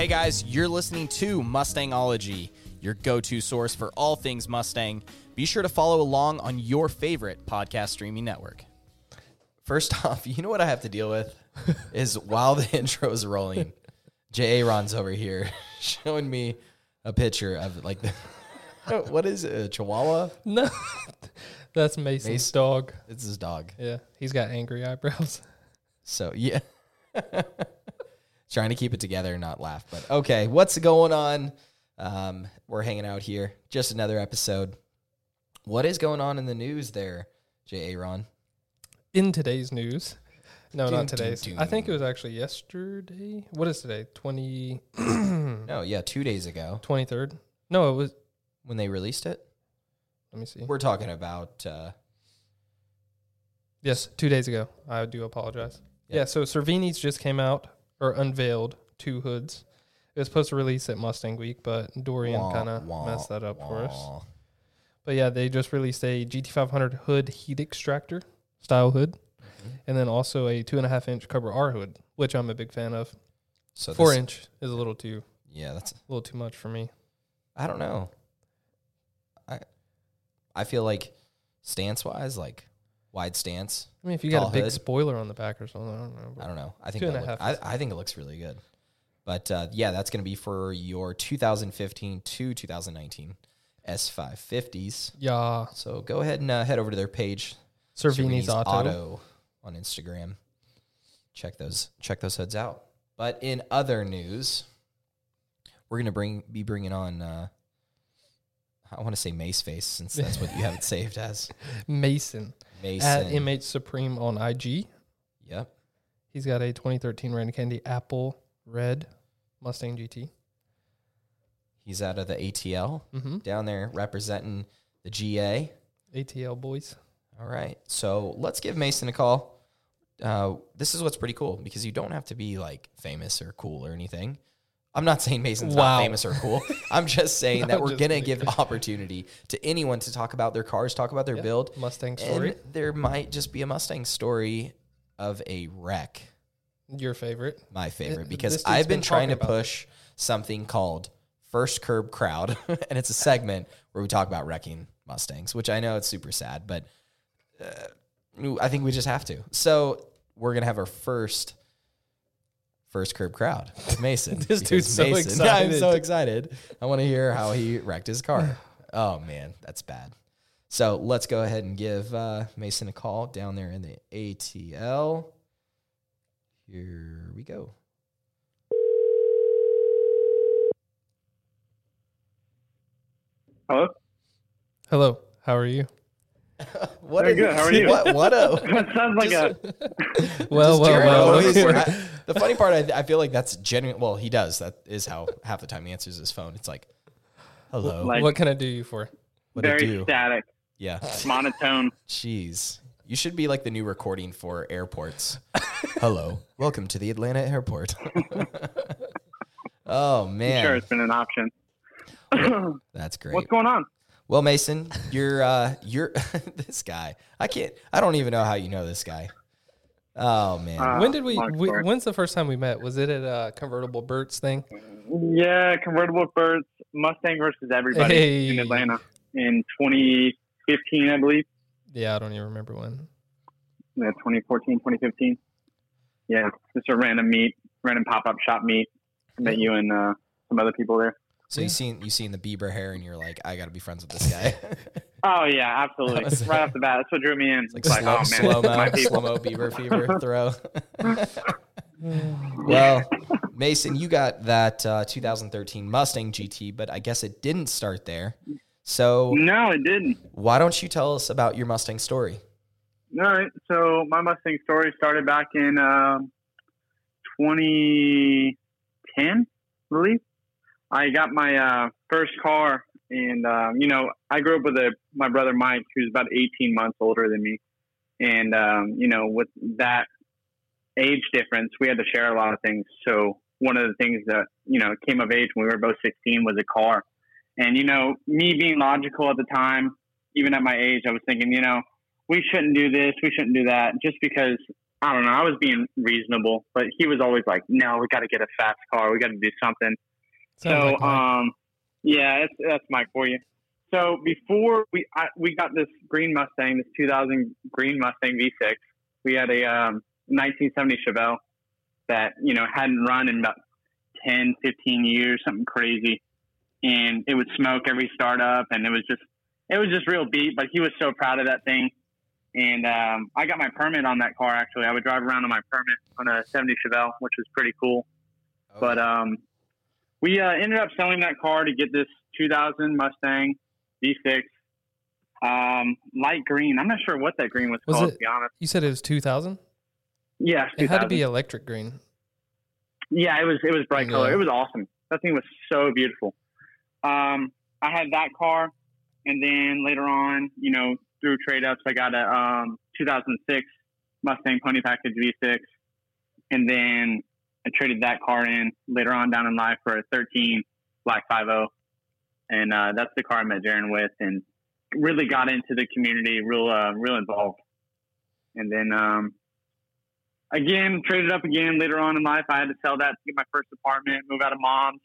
Hey guys, you're listening to Mustangology, your go to source for all things Mustang. Be sure to follow along on your favorite podcast streaming network. First off, you know what I have to deal with is while the intro is rolling, J. Aaron's over here showing me a picture of like the, oh, what is it, a chihuahua? No, that's Mason's dog. It's his dog. Yeah, he's got angry eyebrows. So yeah, trying to keep it together and not laugh. But okay, what's going on? Um, we're hanging out here. Just another episode. What is going on in the news there, J. Aaron? In today's news, no, not today's. I think it was actually yesterday. What is today? 20, No, yeah, two days ago 23rd? No, it was. when they released it. Let me see. We're talking about uh, Yes, two days ago. I do apologize. Yeah. Yeah, so Cervini's just came out or unveiled two hoods. It was supposed to release at Mustang Week, but Dorian kind of messed that up for us. But yeah, they just released a GT500 hood heat extractor style hood, Mm-hmm. and then also a two and a half inch Cobra R hood, which I'm a big fan of. So Four inch is a little too Yeah, that's. a little too much for me. I don't know. I I feel like stance wise, like wide stance. I mean, if you got a big hood. spoiler on the back or something, I don't know. I don't know. I think Two and a look- half I, I think it looks really good. But uh, yeah, that's going to be for your 2015 to 2019 S550s. Yeah, So go ahead and uh, head over to their page, Cervini's, Cervini's Auto. on Instagram. Check those check those hoods out. But in other news, we're going to bring be bringing on. Uh, I want to say Mace Face since that's what you have it saved as. Mason Mason. at MH Supreme on IG. Yep. He's got a 2013 Randy Candy Apple Red Mustang GT. He's out of the ATL Mm-hmm. down there representing the GA. ATL boys. All right. So let's give Mason a call. Uh, this is what's pretty cool because you don't have to be like famous or cool or anything. I'm not saying Mason's Wow. not famous or cool. I'm just saying that we're going to give opportunity to anyone to talk about their cars, talk about their Yeah. build. Mustang story. And there might just be a Mustang story of a wreck, Your favorite. my favorite, It- because I've been, been trying to push something called First Curb Crowd. and it's a segment where we talk about wrecking Mustangs, which I know it's super sad, but uh, I think we just have to. So we're going to have our first. First curb crowd, Mason. This dude's so excited. Yeah, I'm so excited. I want to hear how he wrecked his car. Oh man, that's bad. So let's go ahead and give uh, Mason a call down there in the ATL. Here we go. Hello? Hello. How are you? What Very good. How are you? What? What? A, That sounds like a Well, well, well. Always- well. I- the funny part, I, I feel like that's genuine. Well, he does. That is how half the time he answers his phone. It's like, "Hello, Like- what can I do you for? what you very do?" static, Yeah, monotone. jeez, you should be like the new recording for airports. Hello, welcome to the Atlanta airport. oh I'm man, sure it's been an option. that's great. What's going on? Well, Mason, you're uh you're this guy. I can't I don't even know how you know this guy. Oh man. Uh, when did we, we? When's the first time we met? Was it at a convertible Burt's thing? Yeah, convertible birds, Mustang versus everybody Hey. in Atlanta in 2015, I believe. Yeah, I don't even remember when. Yeah, 2014, 2015. Yeah, just a random meet, random pop up shop meet. I met you and uh, some other people there. So you seen you seen the Bieber hair and you're like, I gotta be friends with this guy. Oh yeah, absolutely. That was- right off the bat, that's what drew me in. It's like like, slow, oh man, slow mo slow mo Bieber fever throw. well, Mason, you got that uh, 2013 Mustang GT, but I guess it didn't start there. So No, it didn't. why don't you tell us about your Mustang story? All right. So my Mustang story started back in um 2010, I believe. I got my uh, first car, and um, you know, I grew up with a my brother Mike, who's about 18 months older than me, and um, you know, with that age difference, we had to share a lot of things. So one of the things that you know came of age when we were both 16 was a car, and you know, me being logical at the time, even at my age, I was thinking, you know, we shouldn't do this, we shouldn't do that, just because I don't know. I was being reasonable, but he was always like, "No, we got to get a fast car. We got to do something." Sounds so, like um, yeah, that's that's Mike for you. So before we I, we got this green Mustang, this 2000 green Mustang V6, we had a um, 1970 Chevelle that you know hadn't run in about 10, 15 years, something crazy, and it would smoke every startup, and it was just it was just real beat. But he was so proud of that thing, and um, I got my permit on that car. Actually, I would drive around on my permit on a 70 Chevelle, which was pretty cool. Oh, But um, we uh, ended up selling that car to get this 2000 Mustang V6, um, light green. I'm not sure what that green was, Was called, it- to be honest. you said it was 2000. Yeah, It had to be electric green. Yeah, it was it was bright Yeah. color. It was awesome. That thing was so beautiful. Um, I had that car, and then later on, you know, through trade ups, I got a um, 2006 Mustang Pony Package V6, and then I traded that car in later on down in life for a 13 Black 50, and uh, that's the car I met Jaron with, and really got into the community, real uh, real involved, and then. Um, again, traded up again later on in life. I had to sell that to get my first apartment, move out of mom's.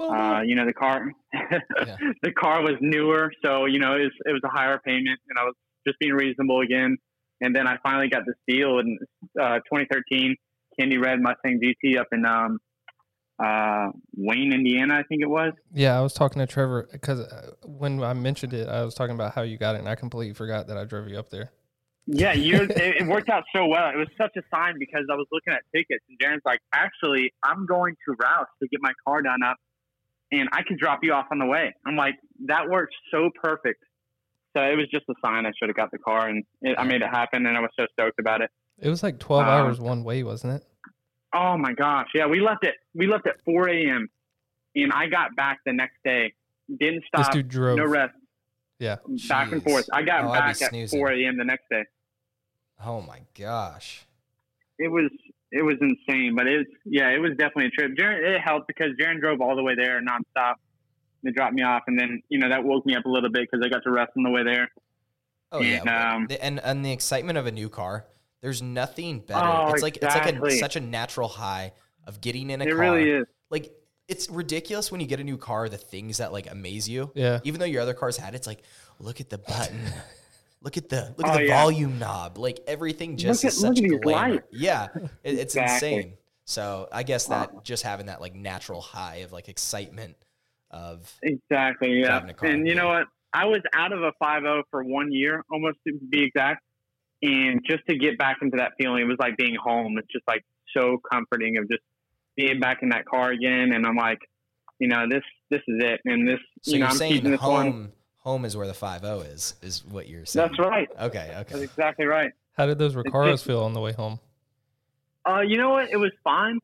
Uh, you know, the car, the car was newer, so you know it was it was a higher payment, and I was just being reasonable again. And then I finally got this deal in uh, 2013, Candy Red Mustang GT up in um, uh, Wayne, Indiana, I think it was. Yeah, I was talking to Trevor because uh, when I mentioned it, I was talking about how you got it, and I completely forgot that I drove you up there. Yeah, it, it worked out so well. It was such a sign because I was looking at tickets, and Darren's like, "Actually, I'm going to Roush to get my car done up, and I can drop you off on the way." I'm like, "That works so perfect." So it was just a sign I should have got the car, and it, I made it happen, and I was so stoked about it. It was like 12 Um, hours one way, wasn't it? Oh my gosh, yeah, we left it. We left at 4 a.m. and I got back the next day. Didn't stop. This dude drove. no rest, Yeah. back and forth. I got Oh, back at snoozing. 4 a.m. the next day. Oh my gosh. it was it was insane, but it's yeah, it was definitely a trip. Jaren, it helped because Jaren drove all the way there nonstop. They dropped me off, and then you know that woke me up a little bit because I got to rest on the way there. Oh yeah, And, well, um, the- and and the excitement of a new car. There's nothing better. Oh, it's like it's like a, such a natural high of getting in a It car. really is. Like it's ridiculous when you get a new car. The things that like amaze you. Yeah. Even though your other cars had, it, it's like look at the button. Look at the look Oh, at the yeah. volume knob. Like everything just Look is at- look such at glamour. lights. Yeah, it, it's Exactly. insane. So I guess that just having that like natural high of like excitement of Exactly, yeah. A car, and you know what? I was out of a 5.0 for one year, almost to be exact. And just to get back into that feeling, it was like being home. It's just like so comforting of just being back in that car again. And I'm like, you know, this this is it. And this, so you know, you're I'm saying keeping this one. home home is where the five O is is what you're saying. That's right. Okay, okay, That's exactly right. How did those Recaros just- feel on the way home? Uh, you know what? It was fine.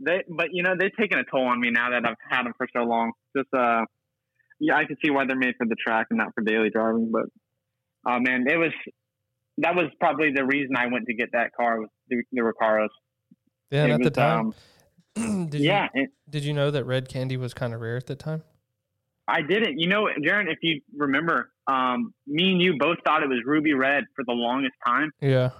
They, but you know, they've taken a toll on me now that I've had them for so long. Just, uh, yeah, I can see why they're made for the track and not for daily driving. But, uh, man, it was that was probably the reason I went to get that car was the, the Recaros. Yeah, It at the time, um, did yeah, you it, did you know that red candy was kind of rare at the time? I didn't. You know, Jaron, if you remember, um, me and you both thought it was ruby red for the longest time. Yeah.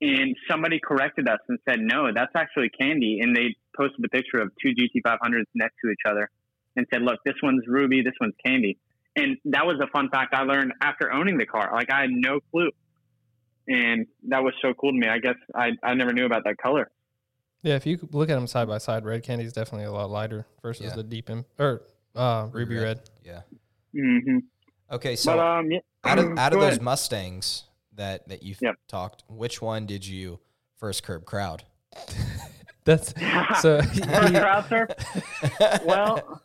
and somebody corrected us and said, no, that's actually candy. And they posted a picture of two GT500s next to each other and said, look, this one's ruby, this one's candy. And that was a fun fact I learned after owning the car. Like I had no clue. And that was so cool to me. I guess I, I never knew about that color. Yeah, if you look at them side by side, red candy is definitely a lot lighter versus Yeah. the deep im- or uh, ruby red. Yeah. hmm Okay, so but, um, yeah. out of out of those ahead. Mustangs that that you've Yep. talked, which one did you first curb crowd? That's so. First crowd surf? well,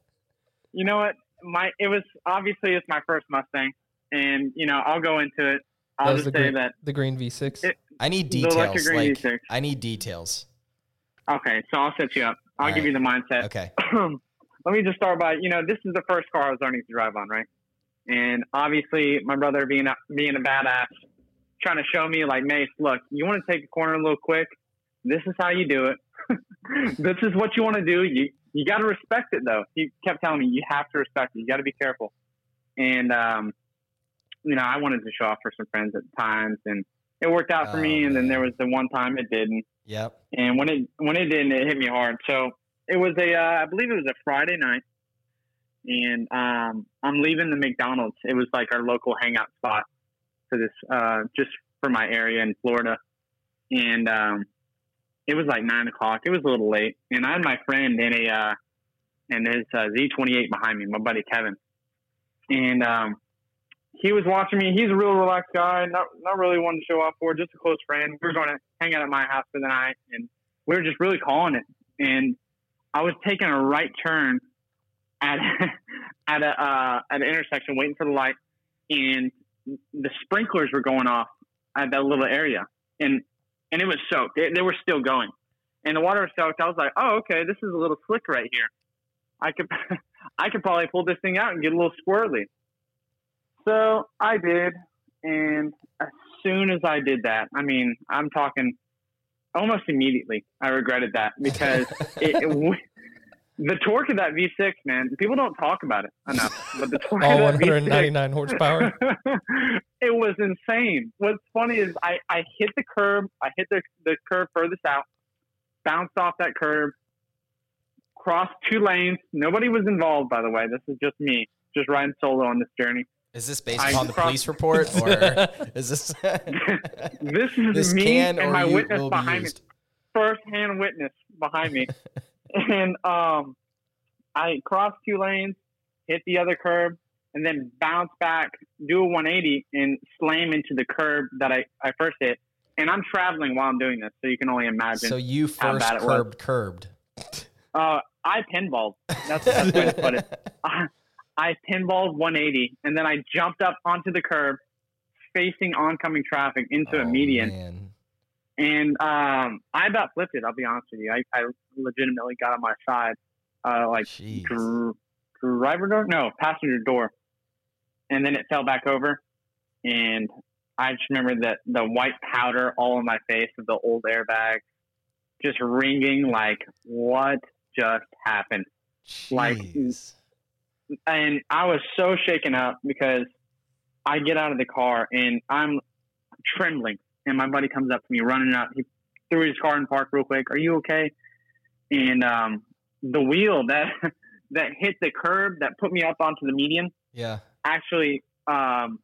you know what? My it was obviously it's my first Mustang, and you know I'll go into it. That I'll was just the say green, that. the green V6. It- I need The electric details. green Like V6. I need details. Okay, so I'll set you up. I'll All give right. you the mindset. Okay. Let me just start by you know this is the first car I was learning to drive on, right? And obviously my brother being a, being a badass, trying to show me like, Mace, look, you want to take a corner a little quick. This is how you do it. this is what you want to do. You you got to respect it though. He kept telling me you have to respect it. You got to be careful. And um, you know, I wanted to show off for some friends at times, and it worked out for Oh, me, and then there was the one time it didn't. Yep. And when it when it didn't, it hit me hard. So it was a uh, I believe it was a Friday night, and um, I'm leaving the McDonald's. It was like our local hangout spot for this uh, just for my area in Florida, and um, it was like nine o'clock. It was a little late, and I had my friend in a uh, and his uh, Z28 behind me, my buddy Kevin, and um, he was watching me. He's a real relaxed guy, not not really one to show off for, just a close friend. We were going to hang out at my house for the night, and we were just really calling it. And I was taking a right turn at at a uh, at an intersection, waiting for the light, and the sprinklers were going off at that little area, and and it was soaked. They, they were still going, and the water was soaked. I was like, oh, okay, this is a little slick right here. I could I could probably pull this thing out and get a little squirrely. So I did, and as soon as I did that, I mean, I'm talking almost immediately. I regretted that because it, it the torque of that V6, man, people don't talk about it enough. But the torque All of that V6, 199 horsepower. it was insane. What's funny is I, I hit the curb, I hit the, the curb furthest out, bounced off that curb, crossed two lanes. Nobody was involved, by the way. This is just me, just riding solo on this journey. Is this based I upon the police report, or is this This is this me and my you witness be behind me. used? first hand witness behind me. and um, I crossed two lanes, hit the other curb, and then bounce back, do a 180, and slam into the curb that I, I first hit. And I'm traveling while I'm doing this, so you can only imagine. So you how first curbed curbed. uh, I pinballed. That's the best way to put it. I, pinballed 180, and then I jumped up onto the curb, facing oncoming traffic into a Oh, median. man. and um, I about flipped it. I'll be honest with you. I, I legitimately got on my side, uh, like dr- driver door, no passenger door, and then it fell back over. And I just remember that the white powder all in my face of the old airbag, just ringing like, "What just happened?" like- Jeez. And I was so shaken up because I get out of the car and I'm trembling, and my buddy comes up to me running up. He threw his car in park real quick. Are you okay? And um, the wheel that that hit the curb that put me up onto the median yeah. actually um,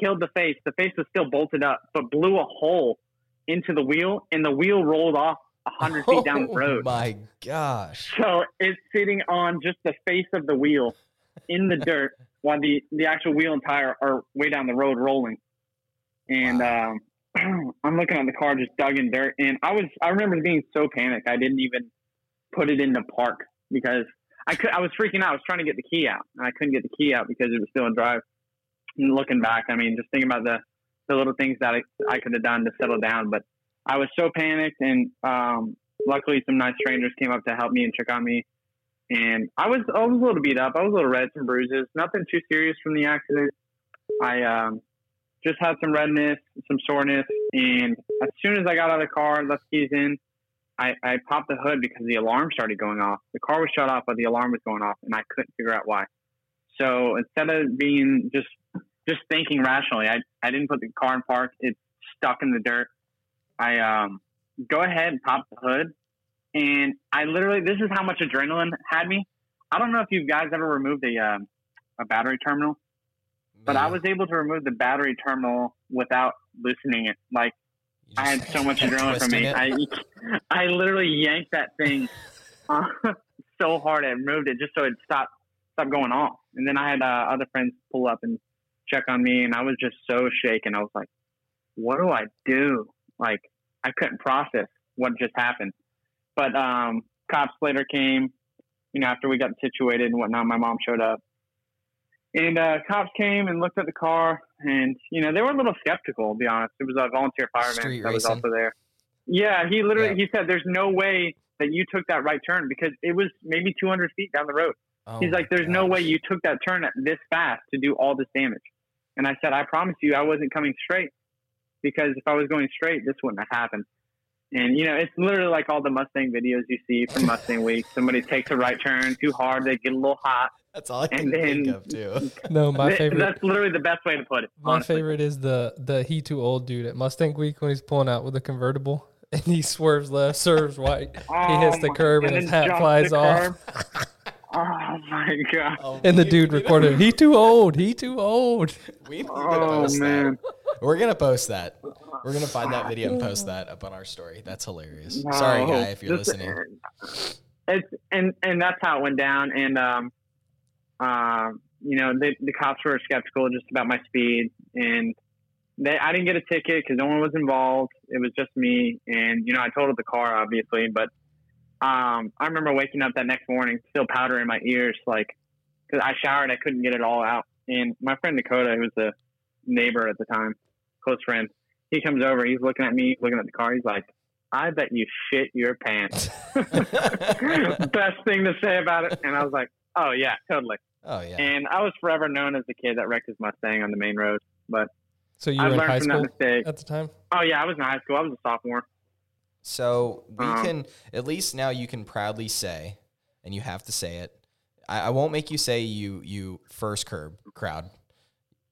killed the face. The face was still bolted up, but blew a hole into the wheel, and the wheel rolled off hundred feet down the road. Oh my gosh. So it's sitting on just the face of the wheel in the dirt while the, the actual wheel and tire are way down the road rolling. And um, I'm looking at the car just dug in dirt. And I was I remember being so panicked I didn't even put it into park because I could I was freaking out. I was trying to get the key out and I couldn't get the key out because it was still in drive. And looking back, I mean, just thinking about the, the little things that I, I could have done to settle down. But I was so panicked and um, luckily some nice strangers came up to help me and check on me. And I was I was a little beat up. I was a little red, some bruises. Nothing too serious from the accident. I um, just had some redness, some soreness, and as soon as I got out of the car, left keys in, I, I popped the hood because the alarm started going off. The car was shut off, but the alarm was going off, and I couldn't figure out why. So instead of being just just thinking rationally, I, I didn't put the car in park. It's stuck in the dirt. I um, go ahead and pop the hood, and I literally this is how much adrenaline had me. I don't know if you guys ever removed a um, a battery terminal, but I was able to remove the battery terminal without loosening it. Like I had so much adrenaline from me. it. I I literally yanked that thing uh, so hard I removed it just so it stopped stop going off. And then I had uh, other friends pull up and check on me, and I was just so shaken. I was like, "What do I do?" Like I couldn't process what just happened. But um, cops later came. You know, after we got situated and whatnot, my mom showed up. And uh, cops came and looked at the car, and you know they were a little skeptical. To be honest, it was a volunteer fireman Street that was also there. Yeah, he literally Yeah. he said, "There's no way that you took that right turn because it was maybe 200 feet down the road." Oh He's like, "There's no way you took that turn this fast to do all this damage." And I said, "I promise you, I wasn't coming straight because if I was going straight, this wouldn't have happened." And you know, it's literally like all the Mustang videos you see from Mustang Week. Somebody takes a right turn too hard, they get a little hot. That's all I And can think then- of too. No, my favorite. That's literally the best way to put it. My honestly. favorite is the the he too old dude at Mustang Week when he's pulling out with a convertible and he swerves left, serves right, he oh hits Oh the curb and, then his hat flies off. curb. oh my god! Oh, And the dude recorded, he too old, he too old. We need to Oh post man! that. We're gonna post that. We're gonna find that video and post that up on our story. That's hilarious. Sorry, guy, if you're just- listening. It's and and that's how it went down. And um, um, you know, the the cops were skeptical just about my speed, and they I didn't get a ticket because no one was involved. It was just me, and you know, I totaled the car obviously, but um, I remember waking up that next morning, still powder in my ears, like because I showered, I couldn't get it all out. And my friend Dakota, who was a neighbor at the time, close friend, he comes over, he's looking at me, looking at the car, he's like, "I bet you shit your pants." best thing to say about it. And I was like, oh, yeah, totally. oh yeah. And I was forever known as the kid that wrecked his Mustang on the main road. But So you I were in learned high from school that mistake. at the time? Oh, yeah, I was in high school. I was a sophomore. So we Um, can at least now you can proudly say, and you have to say it. I, I won't make you say you you first curb crowd.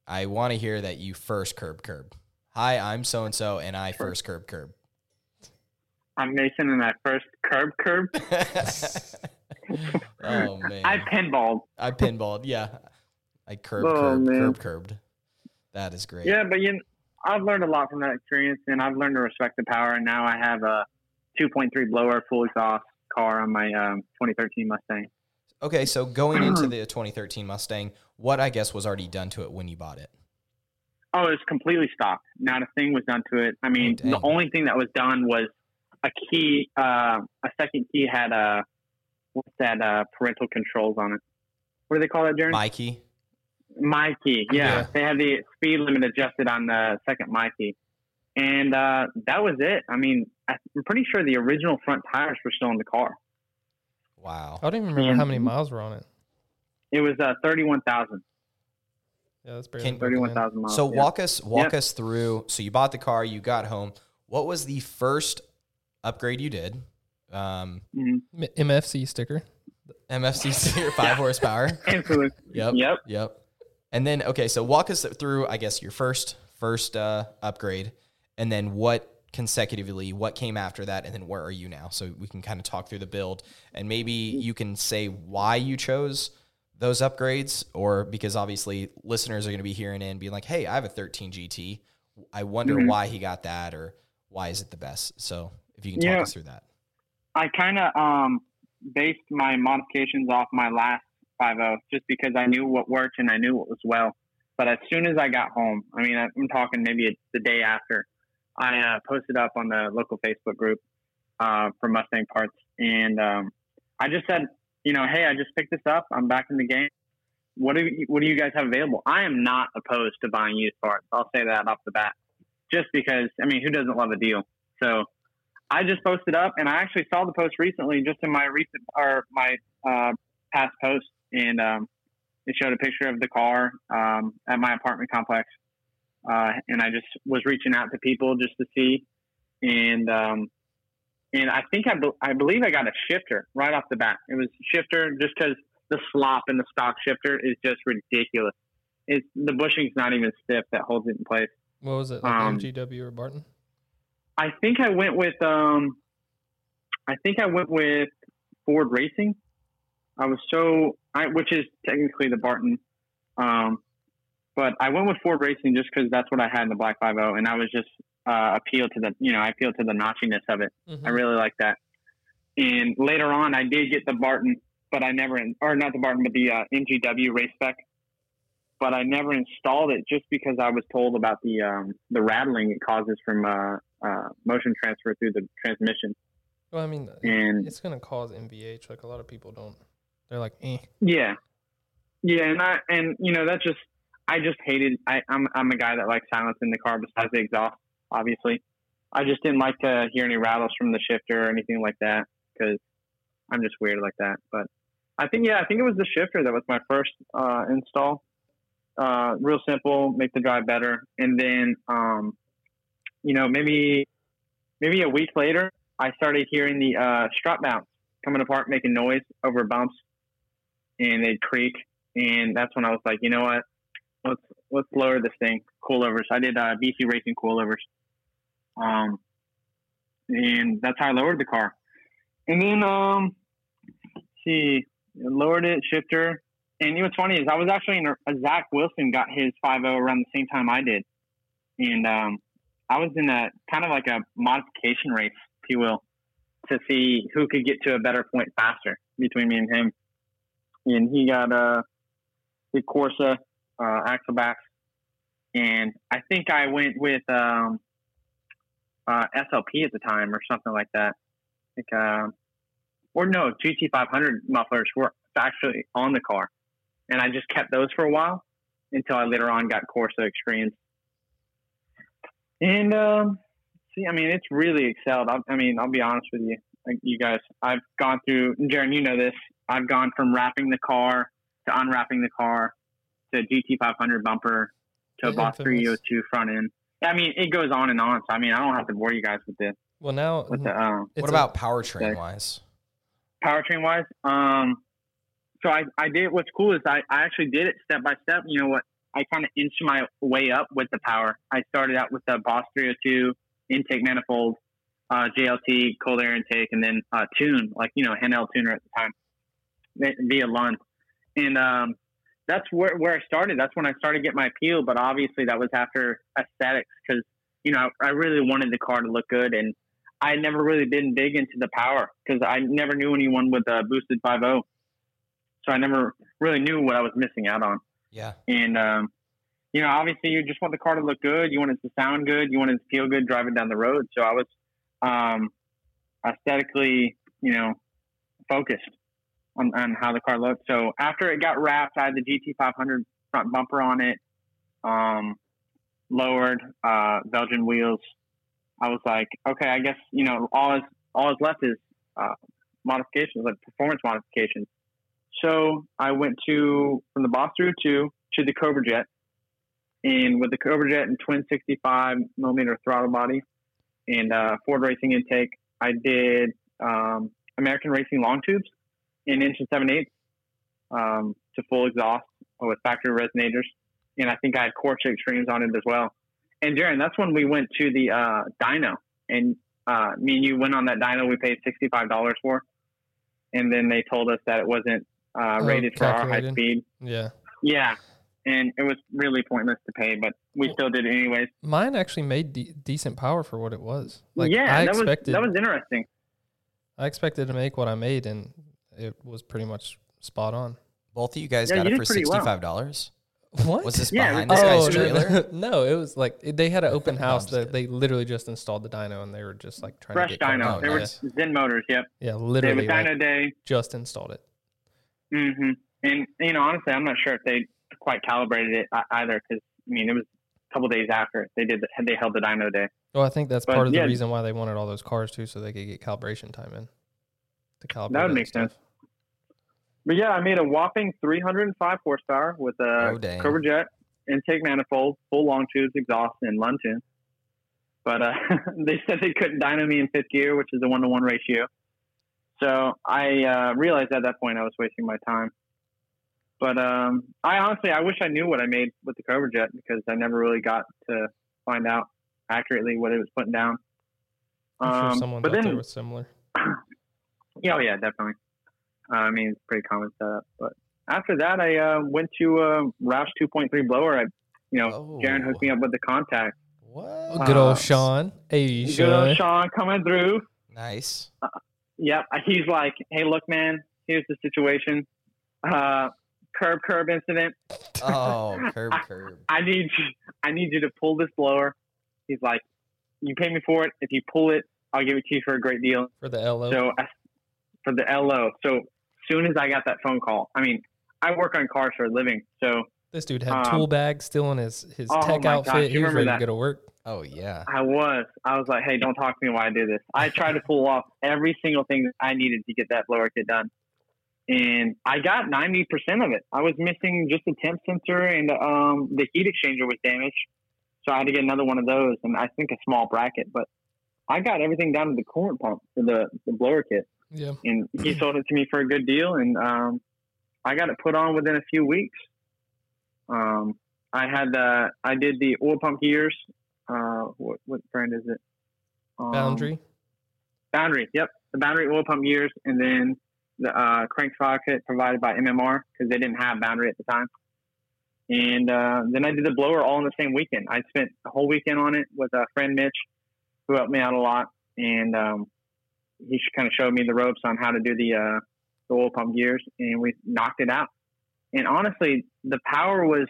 I want to hear that you first curb curb. Hi, I'm so and so, and I first curb curb. I'm Mason and I first curb curb. oh man, I pinballed. I pinballed. Yeah, I curb Oh, curb man. curb curbed. That is great. Yeah, but you know, I've learned a lot from that experience, and I've learned to respect the power. And now I have a 2.3 blower full exhaust car on my um, 2013 Mustang. Okay, so going into the 2013 Mustang, what I guess was already done to it when you bought it? Oh, it was completely stock. Not a thing was done to it. I mean, Oh, the only thing that was done was a key, uh, a second key had a, what's that, uh, parental controls on it. What do they call that, Jaron? MyKey. Yeah. Yeah. They had the speed limit adjusted on the second MyKey. And uh, that was it. I mean, I'm pretty sure the original front tires were still in the car. Wow. I don't even remember how many And- miles were on it. It was uh, 31,000. Yeah, that's pretty Can- 31,000 miles. So yeah. walk us walk us through. So you bought the car, you got home. What was the first upgrade you did? Um, Mhm. M- MFC sticker. MFC sticker, five horsepower. Absolutely. Yep. Yep. Yep. And then okay, so walk us through. I guess your first first uh, upgrade, and then what consecutively what came after that, and then where are you now? So we can kind of talk through the build, and maybe you can say why you chose those upgrades, or because obviously listeners are going to be hearing in being like, "Hey, I have a 13 GT. I wonder Mhm. why he got that, or why is it the best?" So if you can talk Yeah. us through that. I kind of um, based my modifications off my last 5.0 just because I knew what worked and I knew what was well. But as soon as I got home, I mean, I'm talking maybe it's the day after, I uh, posted up on the local Facebook group uh, for Mustang parts. And um, I just said, you know, hey, I just picked this up. I'm back in the game. What do you, what do you guys have available? I am not opposed to buying used parts. I'll say that off the bat, just because I mean, who doesn't love a deal? So I just posted up, and I actually saw the post recently, just in my recent or my uh, past post, and um, it showed a picture of the car um, at my apartment complex, uh, and I just was reaching out to people just to see, and um, and I think I, be- I believe I got a shifter right off the bat. It was shifter just because the slop in the stock shifter is just ridiculous. It's the bushing's not even stiff that holds it in place. What was it? Like Um, MGW or Barton? I think I went with um, I think I went with Ford Racing. I was so I, which is technically the Barton, um, but I went with Ford Racing just because that's what I had in the Black Five O, and I was just uh, appealed to the you know I appealed to the notchiness of it. Mhm. I really like that. And later on, I did get the Barton, but I never, or not the Barton, but the uh, MGW race spec. But I never installed it just because I was told about the um, the rattling it causes from uh, uh, motion transfer through the transmission. Well, I mean, And it's gonna cause NVH. Like a lot of people don't. They're like, eh. yeah, yeah, and I and you know that just I just hated. I, I'm I'm a guy that likes silence in the car besides the exhaust. Obviously, I just didn't like to hear any rattles from the shifter or anything like that because I'm just weird like that. But I think yeah, I think it was the shifter that was my first uh, install. Uh, real simple, make the drive better, and then um, you know maybe maybe a week later, I started hearing the uh, strut bounce coming apart, making noise over bumps, and they'd creak. And that's when I was like, you know what? Let's let's lower this thing. Coilovers. I did uh, BC Racing coilovers. Um, and that's how I lowered the car. And then, um, see, lowered it, shifter. And you know what's funny is I was actually in a, a Zach Wilson got his 5.0 around the same time I did. And um, I was in a kind of like a modification race, if you will, to see who could get to a better point faster between me and him. And he got uh, Corsa uh, axle backs. And I think I went with um, uh, SLP at the time or something like that. Like, uh, or no, GT500 mufflers were actually on the car, and I just kept those for a while until I later on got Corsa Extremes. And um, see, I mean, it's really excelled. I, I mean, I'll be honest with you, you guys. I've gone through, Jaron, you know this. I've gone from wrapping the car to unwrapping the car to GT500 bumper to a Boss 302 front end. I mean, it goes on and on. So I mean, I don't have to bore you guys with this. Well, now With the um, it's what a- about powertrain okay. wise? powertrain wise, um, so I, I did. What's cool is I, I actually did it step by step. You know what? I kind of inched my way up with the power. I started out with the Boss 302 intake manifold, uh, JLT cold air intake, and then uh, tune like you know handheld tuner at the time via Lund, and um, that's where where I started. That's when I started to get my appeal. But obviously, that was after aesthetics because you know I really wanted the car to look good, and I had never really been big into the power because I never knew anyone with a boosted 5.0. So I never really knew what I was missing out on. Yeah. And, um, you know, obviously you just want the car to look good. You want it to sound good. You want it to feel good driving down the road. So I was um, aesthetically, you know, focused on, on how the car looked. So after it got wrapped, I had the GT500 front bumper on it, um, lowered uh, Velgen wheels. I was like, okay, I guess you know all is all is left is uh, modifications, like performance modifications. So I went to from the Boss 302 to the Cobra Jet, and with the Cobra Jet and twin 65 millimeter throttle body and uh, Ford Racing intake, I did um, American Racing long tubes in inch and seven eighths um, to full exhaust with factory resonators, and I think I had Corsa Extremes on it as well. And Darren, that's when we went to the uh, dyno, and uh, me and you went on that dyno. We paid sixty five dollars for, and then they told us that it wasn't uh, Oh, rated for our high speed. yeah. Yeah, and it was really pointless to pay, but we still did it anyways. Mine actually made de- decent power for what it was. Like yeah, I that was that was interesting. I expected to make what I made, and it was pretty much spot on. Both of you guys Yeah, got you it for sixty-five dollars. What Was this Yeah, behind we- this guy's no, trailer? No, it was like they had an open house just that they literally just installed the dyno and they were just like trying Fresh to get dyno. Oh, they were nice. Zen motors. Yep. Yeah, They literally were like, dyno day. just installed it. hmm And you know, honestly, I'm not sure if they quite calibrated it either, because I mean, it was a couple days after they did. The, they held the dyno day. Well, I think that's But, part of yeah. the reason why they wanted all those cars too, so they could get calibration time in. To calibrate That would make stuff. sense. But yeah, I made a whopping 305 horsepower with a Oh, Jet intake manifold, full long tubes, exhaust, and Lund tune. But uh, they said they couldn't dyno me in fifth gear, which is a one to one ratio. So I uh, realized at that point I was wasting my time. But um, I honestly, I wish I knew what I made with the Cobra Jet because I never really got to find out accurately what it was putting down. I'm sure Um, someone's but then, there with similar. yeah, oh, yeah, definitely. Uh, I mean, it's a pretty common setup. But after that, I uh, went to uh, Roush 2.3 blower. I, you know, Oh. Jaron hooked me up with the contact. What? Good old uh, Sean. Hey, Good Sean. old Sean coming through. Nice. Yep. He's like, hey, look, man, here's the situation. Uh, curb, curb incident. Oh, curb, curb. I need you, I need you to pull this blower. He's like, you pay me for it. If you pull it, I'll give it to you for a great deal. for the LO. So I, for the LO. So soon as I got that phone call, I mean, I work on cars for a living. So this dude had um, tool bags still in his, his oh tech outfit. gosh, he you was remember ready that? to go to work. Oh yeah. I was, I was like, hey, don't talk to me while I do this. I tried to pull off every single thing that I needed to get that blower kit done. And I got 90% of it. I was missing just a temp sensor and um, the heat exchanger was damaged. So I had to get another one of those and I think a small bracket. But I got everything down to the coolant pump for the, the blower kit, Yeah. and he sold it to me for a good deal, and um, I got it put on within a few weeks. Um, I had the I did the oil pump gears. Uh, what what brand is it? Um, Boundary. Boundary. Yep, the Boundary oil pump gears, and then the uh, crank sprocket provided by MMR because they didn't have Boundary at the time. And uh, then I did the blower all in the same weekend. I spent a whole weekend on it with a friend Mitch, who helped me out a lot, and um, he kind of showed me the ropes on how to do the uh, the oil pump gears, and we knocked it out. And honestly, the power was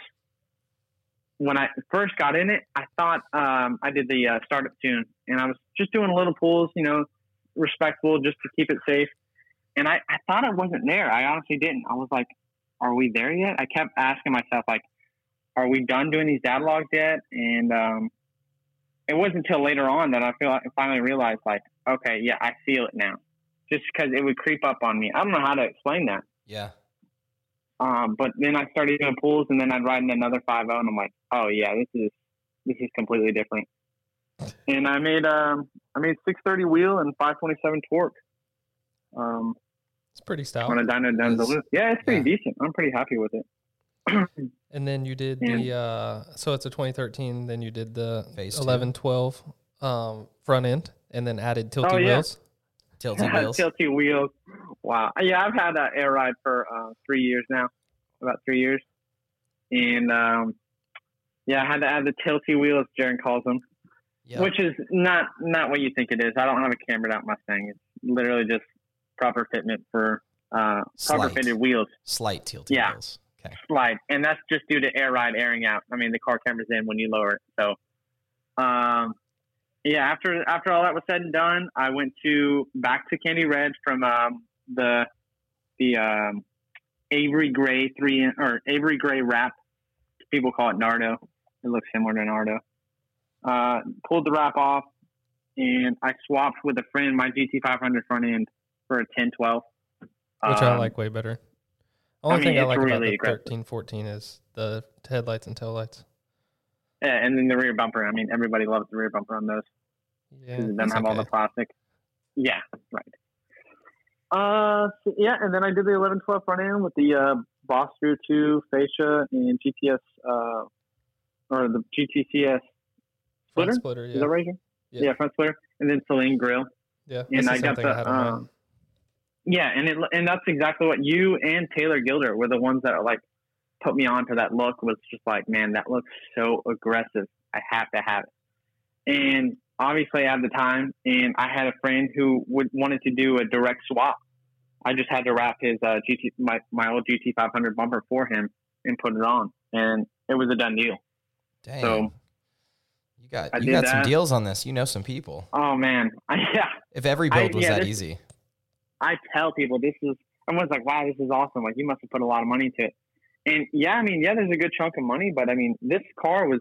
when I first got in it. I thought um, I did the uh, startup tune, and I was just doing little pulls, you know, respectful, just to keep it safe. And I, I thought it wasn't there. I honestly didn't. I was like, "Are we there yet?" I kept asking myself, like, "Are we done doing these data logs yet?" And um, it wasn't until later on that I feel I finally realized, like, okay, yeah, I feel it now. Just because it would creep up on me. I don't know how to explain that. Yeah. Um, but then I started doing pulls, and then I'd ride in another five zero, and I'm like, oh yeah, this is this is completely different. And I made um, I made six thirty wheel and five twenty seven torque. Um, It's pretty stout. on a dyno down the loop. Yeah, it's pretty decent. I'm pretty happy with it. And then you did Yeah. the uh so it's a 2013. Then you did the Phase 11, 12 um, front end, and then added tilty Oh, yeah. wheels. Tilty wheels. Tilty wheels. Wow. Yeah, I've had an air ride for uh, three years now, about three years, and um, yeah, I had to add the tilty wheels. Jaron calls them. Yeah. which is not not what you think it is. I don't have a cambered out Mustang. It's literally just proper fitment for uh, proper Slight. fitted wheels Slight tilty Yeah. wheels. Okay. slide, and that's just due to air ride airing out. I mean, the car cambers in when you lower it. So, um, yeah. After after all that was said and done, I went to back to Candy Red from um, the the um, Avery Gray three in, or Avery Gray wrap. People call it Nardo. It looks similar to Nardo. Uh, pulled the wrap off, and I swapped with a friend my GT500 front end for a 1012. which I Um, like way better. Only I thing I like about the aggressive. 13, 14 is the headlights and taillights. Yeah, and then the rear bumper. I mean, everybody loves the rear bumper on those. Yeah, doesn't have all the plastic. Yeah, right. Uh, so, yeah, and then I did the 1112 front end with the uh, Boss Drew 2 fascia and GTS, uh, or the GTCS front splitter. splitter. Is that right? Here? Yeah. Yeah. front splitter, and then Saleen grill. yeah. and I got the, mine. um, Yeah, and it and that's exactly what you and Taylor Gilder were the ones that like put me on to that look. Was just like, man, that looks so aggressive. I have to have it. And obviously, I had the time, and I had a friend who would wanted to do a direct swap. I just had to wrap his uh, GT my my old GT 500 bumper for him and put it on, and it was a done deal. Dang. So- you got I you got some deals on this. You know some people. Oh man, yeah. If every I- build was yeah, that this- easy. I tell people this is everyone's like, wow, this is awesome. Like you must have put a lot of money into it. And yeah, I mean, yeah, there's a good chunk of money, but I mean, this car was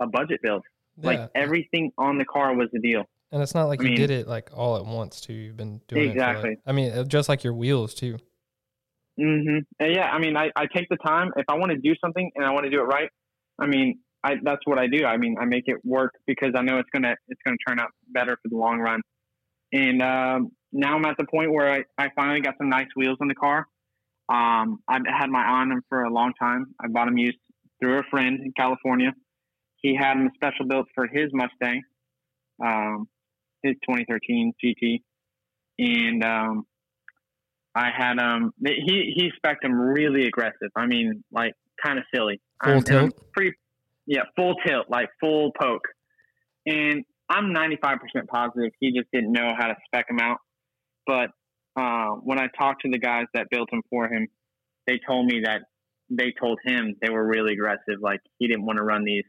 a budget build. Like yeah, everything on the car was the deal. and it's not like I you mean- did it like all at once too. You've been doing it. Exactly. like- I mean, uh, just like your wheels too. hmm And yeah, I mean, I, I take the time if I want to do something and I want to do it right. I mean, I that's what I do. I mean, I make it work because I know it's gonna it's gonna turn out better for the long run. And um, now I'm at the point where I, I finally got some nice wheels on the car. Um, I've had my eye on them for a long time. I bought them used through a friend in California. He had them special built for his Mustang, um, his 2013 GT, and um, I had um he he spec'd them really aggressive. I mean, like kind of silly. Full I'm- tilt? pretty yeah, full tilt, like full poke. And I'm 95% positive he just didn't know how to spec them out. But uh, when I talked to the guys that built them for him, they told me that they told him they were really aggressive. Like he didn't want to run these,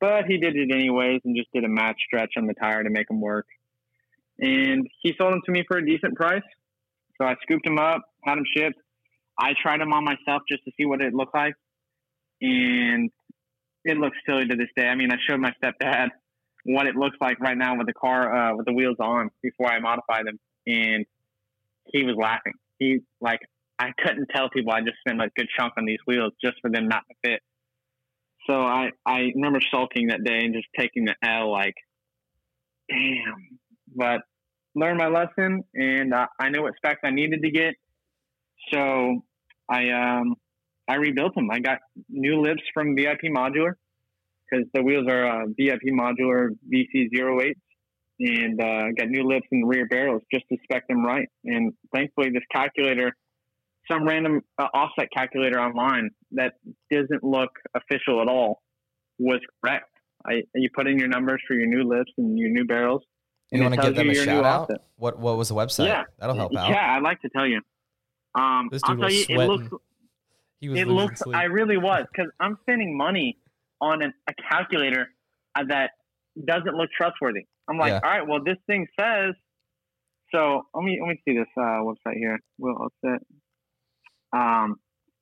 but he did it anyways and just did a match stretch on the tire to make them work. And he sold them to me for a decent price. So I scooped them up, had them shipped. I tried them on myself just to see what it looked like. And it looks silly to this day. I mean, I showed my stepdad what it looks like right now with the car, uh, with the wheels on before I modify them. And he was laughing. He, like, I couldn't tell people I just spent a good chunk on these wheels just for them not to fit. So I, I remember sulking that day and just taking the L like, damn, but learned my lesson, and uh, I know what specs I needed to get. So I um, I rebuilt them. I got new lips from VIP Modular because the wheels are uh, VIP Modular VC08s, and uh, got new lips in the rear barrels just to spec them right. And thankfully, this calculator, some random uh, offset calculator online that doesn't look official at all, was correct. I, you put in your numbers for your new lifts and your new barrels. You want to give them a shout out? What What was the website? Yeah. That'll help out. Yeah, I'd like to tell you. Um, This I'll dude tell was you, it sweating. looks He was it looks. sleep. I really was because I'm spending money on an, a calculator uh, that doesn't look trustworthy. I'm like, Yeah. all right, well, this thing says. So let me let me see this uh, website here. Will Offset. Um,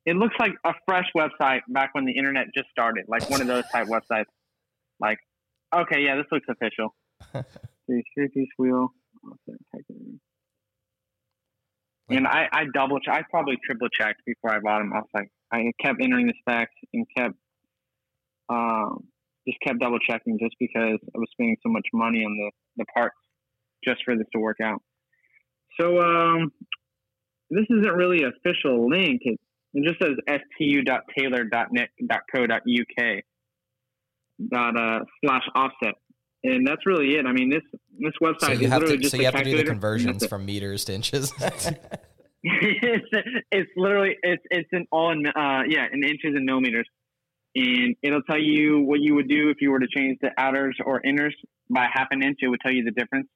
it looks like a fresh website back when the internet just started, like one of those type websites. Like, okay, yeah, this looks official. Piece wheel. And I, I double check. I probably triple checked before I bought them. I was like, I kept entering the specs and kept, um, just kept double checking just because I was spending so much money on the, the parts just for this to work out. So, um, this isn't really an official link. It, it just says stu.taylor.net.co.uk dot uh, slash offset. And that's really it. I mean, this this website So is you have literally to just so you have to do the calculator, and that's conversions from meters to inches. it's, it's literally it's it's in all in uh yeah in inches and millimeters, and it'll tell you what you would do if you were to change the outers or inners by half an inch. It would tell you the difference,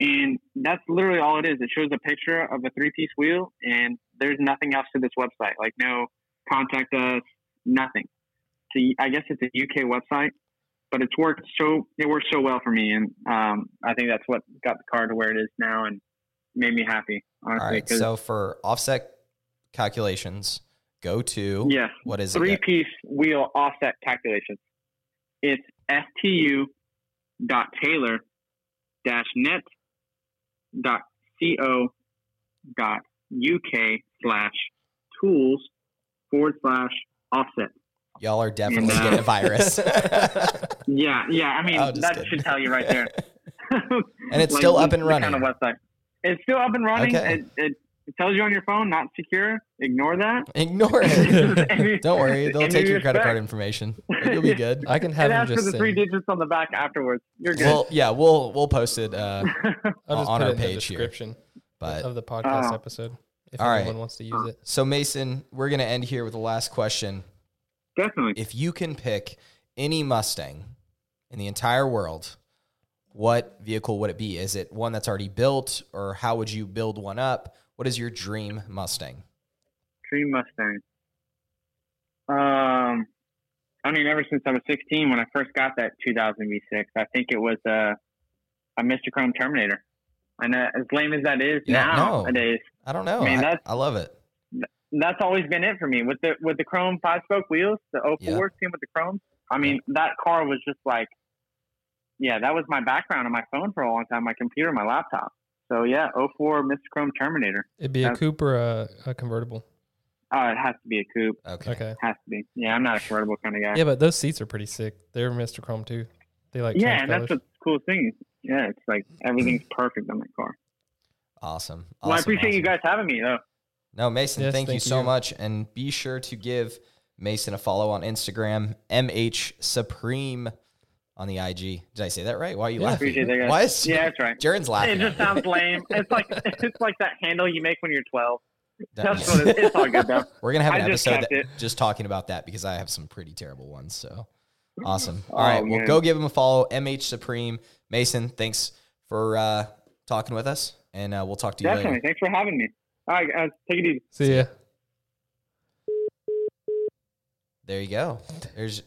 and that's literally all it is. It shows a picture of a three piece wheel, and there's nothing else to this website. Like no contact us, nothing. So I guess it's a UK website, but it's worked so it worked so well for me, and um, I think that's what got the car to where it is now, and made me happy. All Honestly, right. 'cause- So for offset calculations, go to Yes. what is it? Three piece wheel offset calculations. It's stu dot taylor dash net dot co dot uk slash tools forward slash offset. Y'all are definitely And, uh, getting a virus. Yeah, yeah. I mean Oh, that kidding. should tell you right there. And it's still up and the Kind of running. website. It's still up and running. Okay. It, it, it tells you on your phone, not secure. Ignore that. Ignore it. Don't worry, they'll take your credit card information. You'll be good. I can have and him ask for just the three send. digits on the back afterwards. You're good. Well, yeah, we'll we'll post it. Uh, I'll just on put our it in the page here. description but of the podcast Oh. episode if All right. anyone wants to use it. so Mason, we're gonna end here with the last question. Definitely. If you can pick any Mustang in the entire world, what vehicle would it be? Is it one that's already built, or how would you build one up? What is your dream Mustang? Dream Mustang. Um, I mean, ever since I was 16, when I first got that 2000 V6, I think it was a a Mystichrome Terminator. And uh, as lame as that is Yeah, no. nowadays, I don't know. I mean, I, that's- I love it. that's always been it for me with the with the Chrome five spoke wheels, the 04 Yeah. came with the Chrome. I mean, that car was just like, yeah, that was my background on my phone for a long time, my computer, my laptop. So yeah, 04 Mr. Chrome Terminator. It'd be a That's- coupe or a, a convertible. Oh, it has to be a coupe. Okay. Okay. It Has to be. Yeah, I'm not a convertible kind of guy. Yeah, but those seats are pretty sick. They're Mystichrome too. They like yeah, change and that's colors. what's the cool thing. Yeah, it's like everything's perfect on that car. Awesome. well, I Awesome, appreciate you guys having me though. No, Mason, Yes, thank, you so you. much. And be sure to give Mason a follow on Instagram, MH Supreme on the IG. Did I say that right? Why are you Yeah. laughing? Appreciate that. Why is Yeah, that's right. Jaren's laughing? It just sounds lame. It's like it's like that handle you make when you're 12. That's what it, it's all good though. We're gonna have an just episode that, just talking about that because I have some pretty terrible ones. So awesome. Oh, All right, well, man. go give him a follow. MH Supreme. Mason, thanks for uh, talking with us, and uh, we'll talk to you Definitely. later. Thanks for having me. All right, guys, take it easy. See ya. There you go. There's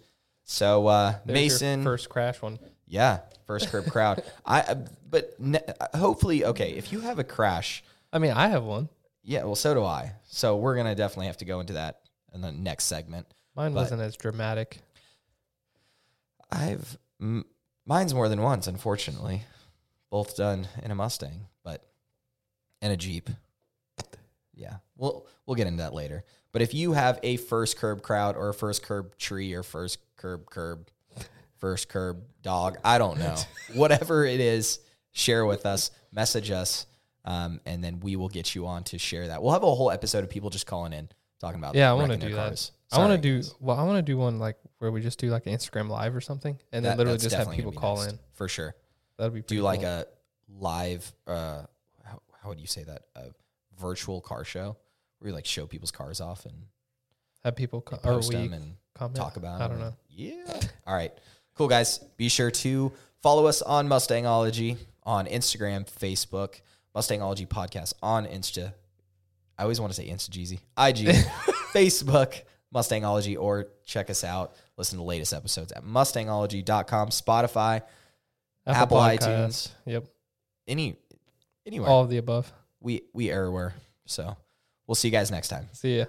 so uh, Mason. first crash one. Yeah, first curb crowd. I but ne- hopefully okay. If you have a crash, I mean, I have one. yeah. Well, so do I. So we're gonna definitely have to go into that in the next segment. Mine But- wasn't as dramatic. I've m- mine's more than once, unfortunately. Both done in a Mustang, but in a Jeep. Yeah, we'll we'll get into that later. But if you have a first curb crowd or a first curb tree or first curb curb, first curb dog, I don't know, whatever it is, share with us, message us, um, and then we will get you on to share that. We'll have a whole episode of people just calling in talking about. Yeah, I wrecking their do that. cars. I want to do well. I want to do one like where we just do like an Instagram live or something, and then literally just have people call next, in. for sure. That'd be pretty Do like a live. Uh, how, how would you say that? A virtual car show where you like show people's cars off and have people co- or post them and comment. talk about. I don't know. Yeah. All right. Cool, guys. Be sure to follow us on Mustangology on Instagram, Facebook, Mustangology Podcast on Insta. I always want to say Insta Jeezy. IG, Facebook, Mustangology, or check us out. Listen to the latest episodes at mustangology.com, Spotify, Apple iTunes. Yep. any anywhere. All of the above. we we everywhere. So we'll see you guys next time. See ya.